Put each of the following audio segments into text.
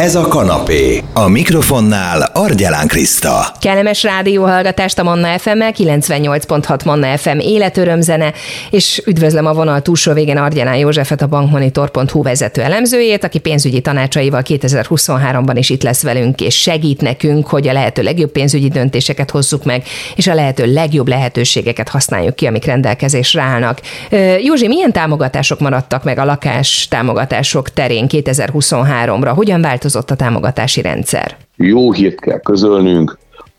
Ez a kanapé. A mikrofonnál Argyelán Kriszta. Kellemes rádióhallgatást a Manna fm 98.6 Manna FM életörömzene, és üdvözlöm a vonal túlsó végén Argyelán Józsefet, a bankmonitor.hu vezető elemzőjét, aki pénzügyi tanácsaival 2023-ban is itt lesz velünk, és segít nekünk, hogy a lehető legjobb pénzügyi döntéseket hozzuk meg, és a lehető legjobb lehetőségeket használjuk ki, amik rendelkezésre állnak. Józsi, milyen támogatások maradtak meg a lakás támogatások terén 2023-ra? Hogyan vált változott a támogatási rendszer? Jó hírt kell közölnünk,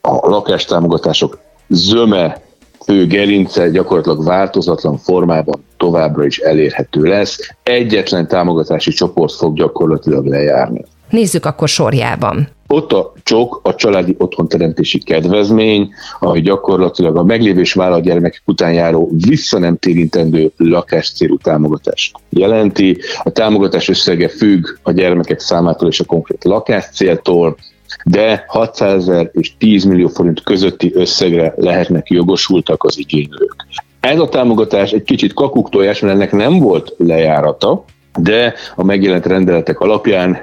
a lakástámogatások zöme fő gerince gyakorlatilag változatlan formában továbbra is elérhető lesz. Egyetlen támogatási csoport fog gyakorlatilag lejárni. Nézzük akkor sorjában. Ott a csok, a családi otthonteremtési kedvezmény, ami gyakorlatilag a meglévés vállalatgyermekek után járó vissza nem térintendő célú támogatást jelenti. A támogatás összege függ a gyermekek számától és a konkrét lakáscéltól, de 600 ezer és 10 millió forint közötti összegre lehetnek jogosultak az igénylők. Ez a támogatás egy kicsit kakuktojás, mert ennek nem volt lejárata, de a megjelent rendeletek alapján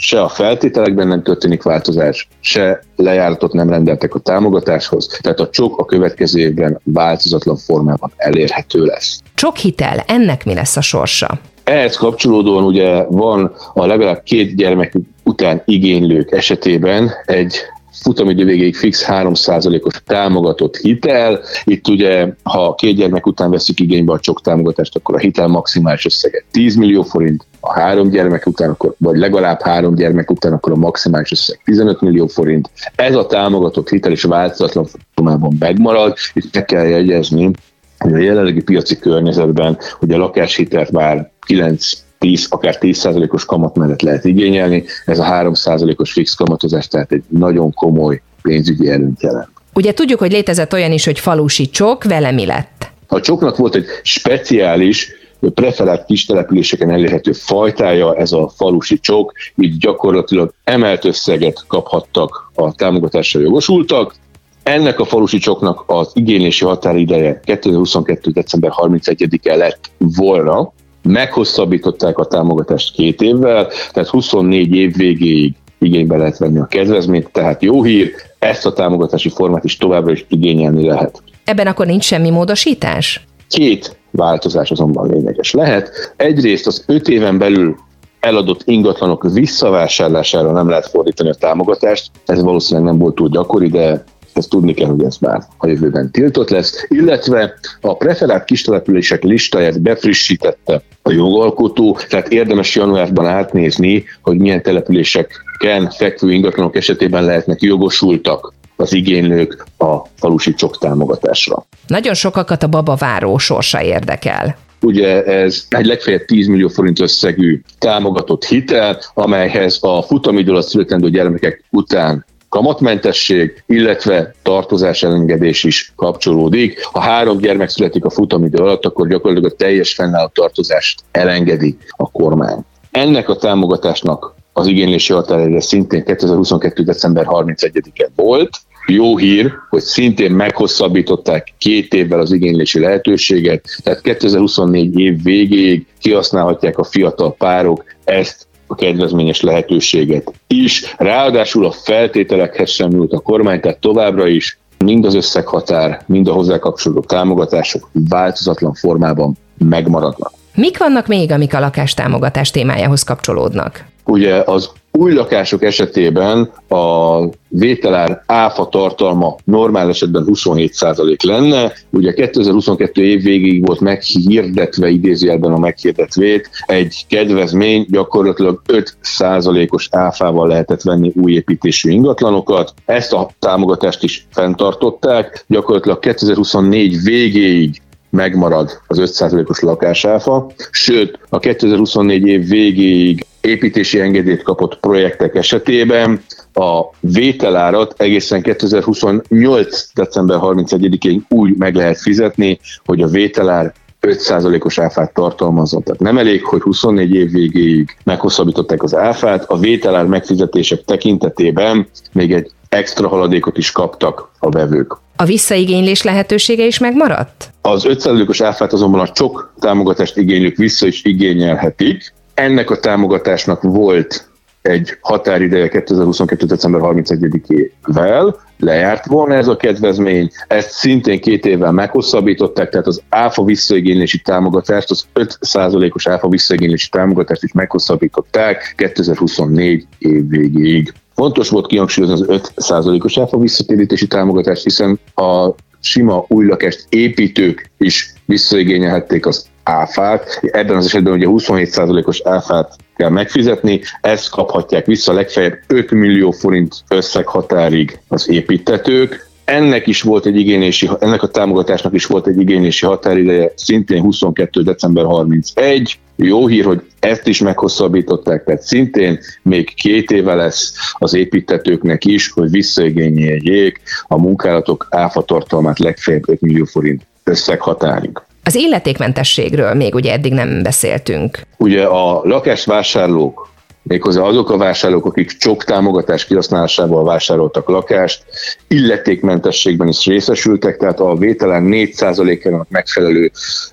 se a feltételekben nem történik változás, se lejáratot nem rendeltek a támogatáshoz, tehát a csok a következő évben változatlan formában elérhető lesz. Csok hitel, ennek mi lesz a sorsa? Ehhez kapcsolódóan ugye van a legalább két gyermek után igénylők esetében egy futamidő végéig fix 3%-os támogatott hitel. Itt ugye, ha két gyermek után veszük igénybe a csok támogatást, akkor a hitel maximális összege 10 millió forint, a három gyermek után, akkor, vagy legalább három gyermek után, akkor a maximális összeg 15 millió forint. Ez a támogatott hitel is változatlan formában megmarad. Itt meg kell jegyezni, hogy a jelenlegi piaci környezetben, hogy a lakáshitelt már 9 10, akár 10%-os kamat mellett lehet igényelni, ez a 3%-os fix kamatozás, tehát egy nagyon komoly pénzügyi előnyt jelent. Ugye tudjuk, hogy létezett olyan is, hogy falusi csok, vele mi lett? A csoknak volt egy speciális preferált kis településeken elérhető fajtája, ez a falusi csok, így gyakorlatilag emelt összeget kaphattak a támogatásra jogosultak. Ennek a falusi csoknak az igénylési határideje 2022. december 31-e lett volna, meghosszabbították a támogatást két évvel, tehát 24 év végéig igénybe lehet venni a kedvezményt, tehát jó hír, ezt a támogatási formát is továbbra is igényelni lehet. Ebben akkor nincs semmi módosítás? Két változás azonban lényeges lehet. Egyrészt az öt éven belül eladott ingatlanok visszavásárlására nem lehet fordítani a támogatást. Ez valószínűleg nem volt túl gyakori, de ezt tudni kell, hogy ez már a jövőben tiltott lesz, illetve a preferált kistelepülések listáját befrissítette a jogalkotó, tehát érdemes januárban átnézni, hogy milyen településeken fekvő ingatlanok esetében lehetnek jogosultak az igénylők a falusi csok támogatásra. Nagyon sokakat a baba váró sorsa érdekel. Ugye ez egy legfeljebb 10 millió forint összegű támogatott hitel, amelyhez a futamidő alatt születendő gyermekek után kamatmentesség, illetve tartozás elengedés is kapcsolódik. Ha három gyermek születik a futamidő alatt, akkor gyakorlatilag a teljes fennálló tartozást elengedi a kormány. Ennek a támogatásnak az igénylési határideje szintén 2022. december 31-e volt. Jó hír, hogy szintén meghosszabbították két évvel az igénylési lehetőséget, tehát 2024 év végéig kihasználhatják a fiatal párok ezt a kedvezményes lehetőséget is. Ráadásul a feltételekhez sem nyújt a kormány, tehát továbbra is mind az összeghatár, mind a hozzá kapcsolódó támogatások változatlan formában megmaradnak. Mik vannak még, amik a lakástámogatás témájához kapcsolódnak? Ugye az új lakások esetében a vételár áfa tartalma normál esetben 27% lenne. Ugye 2022 év végéig volt meghirdetve, idézőjelben a meghirdetvét, egy kedvezmény gyakorlatilag 5%-os áfával lehetett venni új építésű ingatlanokat. Ezt a támogatást is fenntartották. Gyakorlatilag 2024 végéig megmarad az 5%-os lakásáfa, sőt a 2024 év végéig építési engedélyt kapott projektek esetében a vételárat egészen 2028. december 31-ig úgy meg lehet fizetni, hogy a vételár 5%-os áfát tartalmazott. Tehát nem elég, hogy 24 év végéig meghosszabbították az áfát, a vételár megfizetések tekintetében még egy extra haladékot is kaptak a vevők. A visszaigénylés lehetősége is megmaradt? Az 5%-os áfát azonban a csok támogatást igénylők vissza is igényelhetik. Ennek a támogatásnak volt egy határideje 2022. december 31-ével, lejárt volna ez a kedvezmény, ezt szintén két évvel meghosszabbították, tehát az áfa visszaigénylési támogatást, az 5%-os áfa visszaigénylési támogatást is meghosszabbították 2024 év végéig. Fontos volt kihangsúlyozni az 5%-os áfa visszatérítési támogatást, hiszen a sima új lakást építők is visszaigényelhették az áfát. Ebben az esetben ugye 27%-os áfát kell megfizetni, ezt kaphatják vissza legfeljebb 5 millió forint összeghatárig az építetők. Ennek is volt egy igénylési, ennek a támogatásnak is volt egy igénylési határideje, szintén 22. december 31. Jó hír, hogy ezt is meghosszabbították, tehát szintén még két éve lesz az építetőknek is, hogy visszaigényeljék a munkálatok áfatartalmát legfeljebb 5 millió forint összeghatárig. Az illetékmentességről még ugye eddig nem beszéltünk. Ugye a lakásvásárlók, méghozzá azok a vásárlók, akik csok támogatás kihasználásával vásároltak lakást, illetékmentességben is részesültek, tehát a vételen 4%-ának megfelelő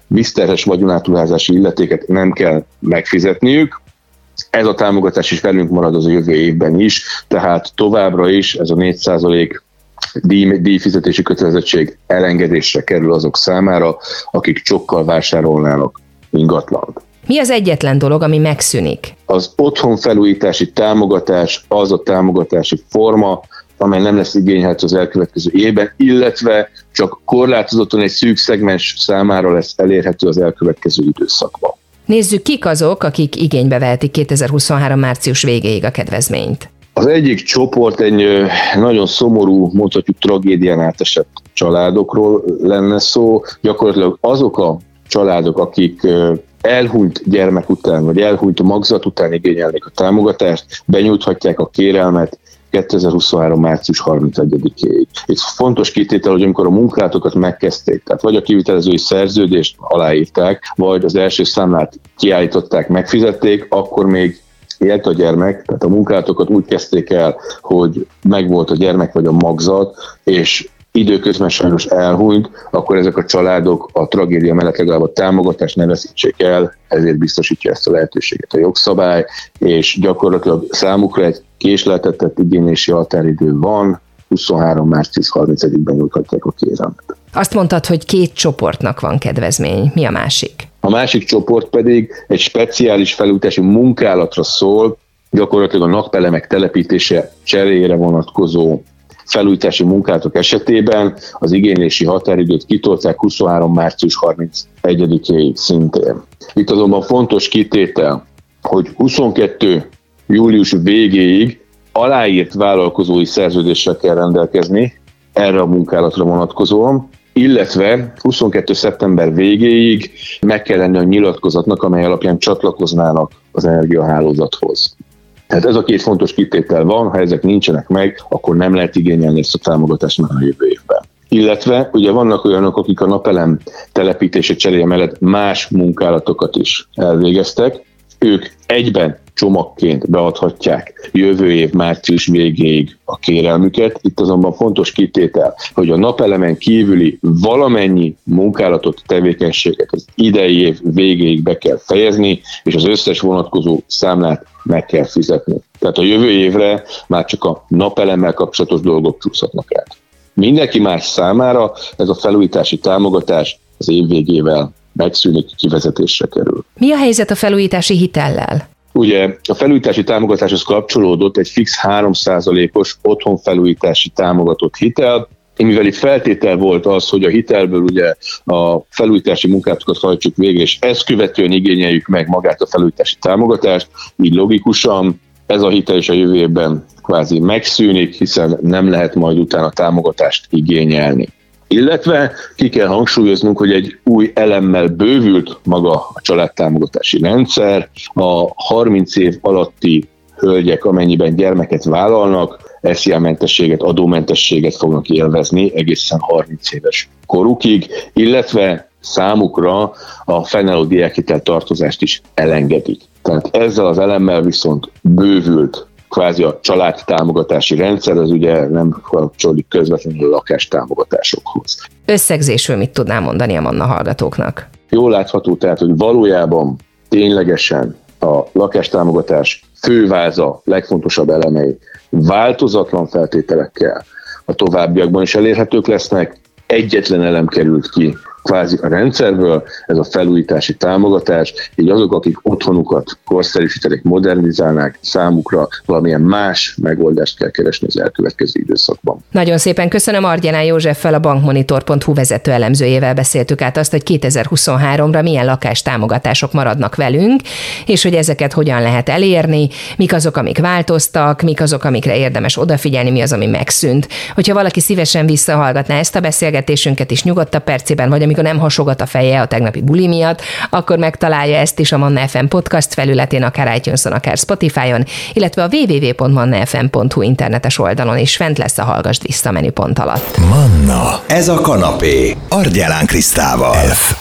vízterhes vagyonátruházási illetéket nem kell megfizetniük. Ez a támogatás is velünk marad az a jövő évben is, tehát továbbra is ez a 4 díj, díjfizetési kötelezettség elengedésre kerül azok számára, akik csokkal vásárolnának ingatlant. Mi az egyetlen dolog, ami megszűnik? Az otthonfelújítási támogatás az a támogatási forma, amely nem lesz igényelt az elkövetkező évben, illetve csak korlátozottan egy szűk szegmens számára lesz elérhető az elkövetkező időszakban. Nézzük, kik azok, akik igénybe vehetik 2023. március végéig a kedvezményt. Az egyik csoport egy nagyon szomorú, mondhatjuk tragédián átesett családokról lenne szó. Gyakorlatilag azok a családok, akik elhunyt gyermek után, vagy elhunyt magzat után igényelnék a támogatást, benyújthatják a kérelmet 2023. március 31-ig. Itt fontos kitétel, hogy amikor a munkátokat megkezdték, tehát vagy a kivitelezői szerződést aláírták, vagy az első számlát kiállították, megfizették, akkor még élt a gyermek, tehát a munkálatokat úgy kezdték el, hogy megvolt a gyermek vagy a magzat, és időközben sajnos elhunyt, akkor ezek a családok a tragédia mellett legalább a támogatást ne veszítsék el, ezért biztosítja ezt a lehetőséget a jogszabály, és gyakorlatilag számukra egy késleltetett igénylési határidő van, 23. március 31-ben nyújthatják a kérelmet. Azt mondtad, hogy két csoportnak van kedvezmény. Mi a másik? A másik csoport pedig egy speciális felújítási munkálatra szól, gyakorlatilag a napelemek telepítése cseréjére vonatkozó felújítási munkálatok esetében az igénylési határidőt kitolták 23. március 31-ig szintén. Itt azonban fontos kitétel, hogy 22. július végéig aláírt vállalkozói szerződéssel kell rendelkezni erre a munkálatra vonatkozóan, illetve 22. szeptember végéig meg kell lenni a nyilatkozatnak, amely alapján csatlakoznának az energiahálózathoz. Tehát ez a két fontos kitétel van, ha ezek nincsenek meg, akkor nem lehet igényelni ezt a támogatást már a jövő évben. Illetve ugye vannak olyanok, akik a napelem telepítése cseréje mellett más munkálatokat is elvégeztek, ők egyben csomagként beadhatják jövő év március végéig a kérelmüket. Itt azonban fontos kitétel, hogy a napelemen kívüli valamennyi munkálatot, tevékenységet az idei év végéig be kell fejezni, és az összes vonatkozó számlát meg kell fizetni. Tehát a jövő évre már csak a napelemmel kapcsolatos dolgok csúszhatnak át. Mindenki más számára ez a felújítási támogatás az év végével megszűnik, kivezetésre kerül. Mi a helyzet a felújítási hitellel? Ugye a felújítási támogatáshoz kapcsolódott egy fix 3%-os otthonfelújítási támogatott hitel, mivel itt feltétel volt az, hogy a hitelből ugye a felújítási munkátokat hajtsuk végre, és ezt követően igényeljük meg magát a felújítási támogatást, így logikusan ez a hitel is a jövő évben kvázi megszűnik, hiszen nem lehet majd utána támogatást igényelni. Illetve ki kell hangsúlyoznunk, hogy egy új elemmel bővült maga a családtámogatási rendszer. A 30 év alatti hölgyek, amennyiben gyermeket vállalnak, SZIA-mentességet, adómentességet fognak élvezni egészen 30 éves korukig, illetve számukra a fennálló diákhitel tartozást is elengedik. Tehát ezzel az elemmel viszont bővült kvázi a családtámogatási rendszer, az ugye nem kapcsolódik közvetlenül a lakástámogatásokhoz. Összegzésről mit tudnám mondani a Manna hallgatóknak? Jól látható tehát, hogy valójában ténylegesen a lakástámogatás főváza legfontosabb elemei változatlan feltételekkel a továbbiakban is elérhetők lesznek. Egyetlen elem került ki kvázi a rendszerből, ez a felújítási támogatás, így azok, akik otthonukat korszerűsítenek, modernizálnák, számukra valamilyen más megoldást kell keresni az elkövetkező időszakban. Nagyon szépen köszönöm Argyanán Józseffel, a bankmonitor.hu vezető elemzőjével beszéltük át azt, hogy 2023-ra milyen lakástámogatások maradnak velünk, és hogy ezeket hogyan lehet elérni, mik azok, amik változtak, mik azok, amikre érdemes odafigyelni, mi az, ami megszűnt. Hogyha valaki szívesen visszahallgatná ezt a beszélgetésünket is nyugodtabb percében, vagy amikor nem hasogat a feje a tegnapi buli miatt, akkor megtalálja ezt is a Manna FM podcast felületén, akár itunes akár Spotify-on, illetve a www.mannafm.hu internetes oldalon is fent lesz a Hallgasd Vissza menüpont alatt. Manna, ez a kanapé, Argyelán Krisztával. F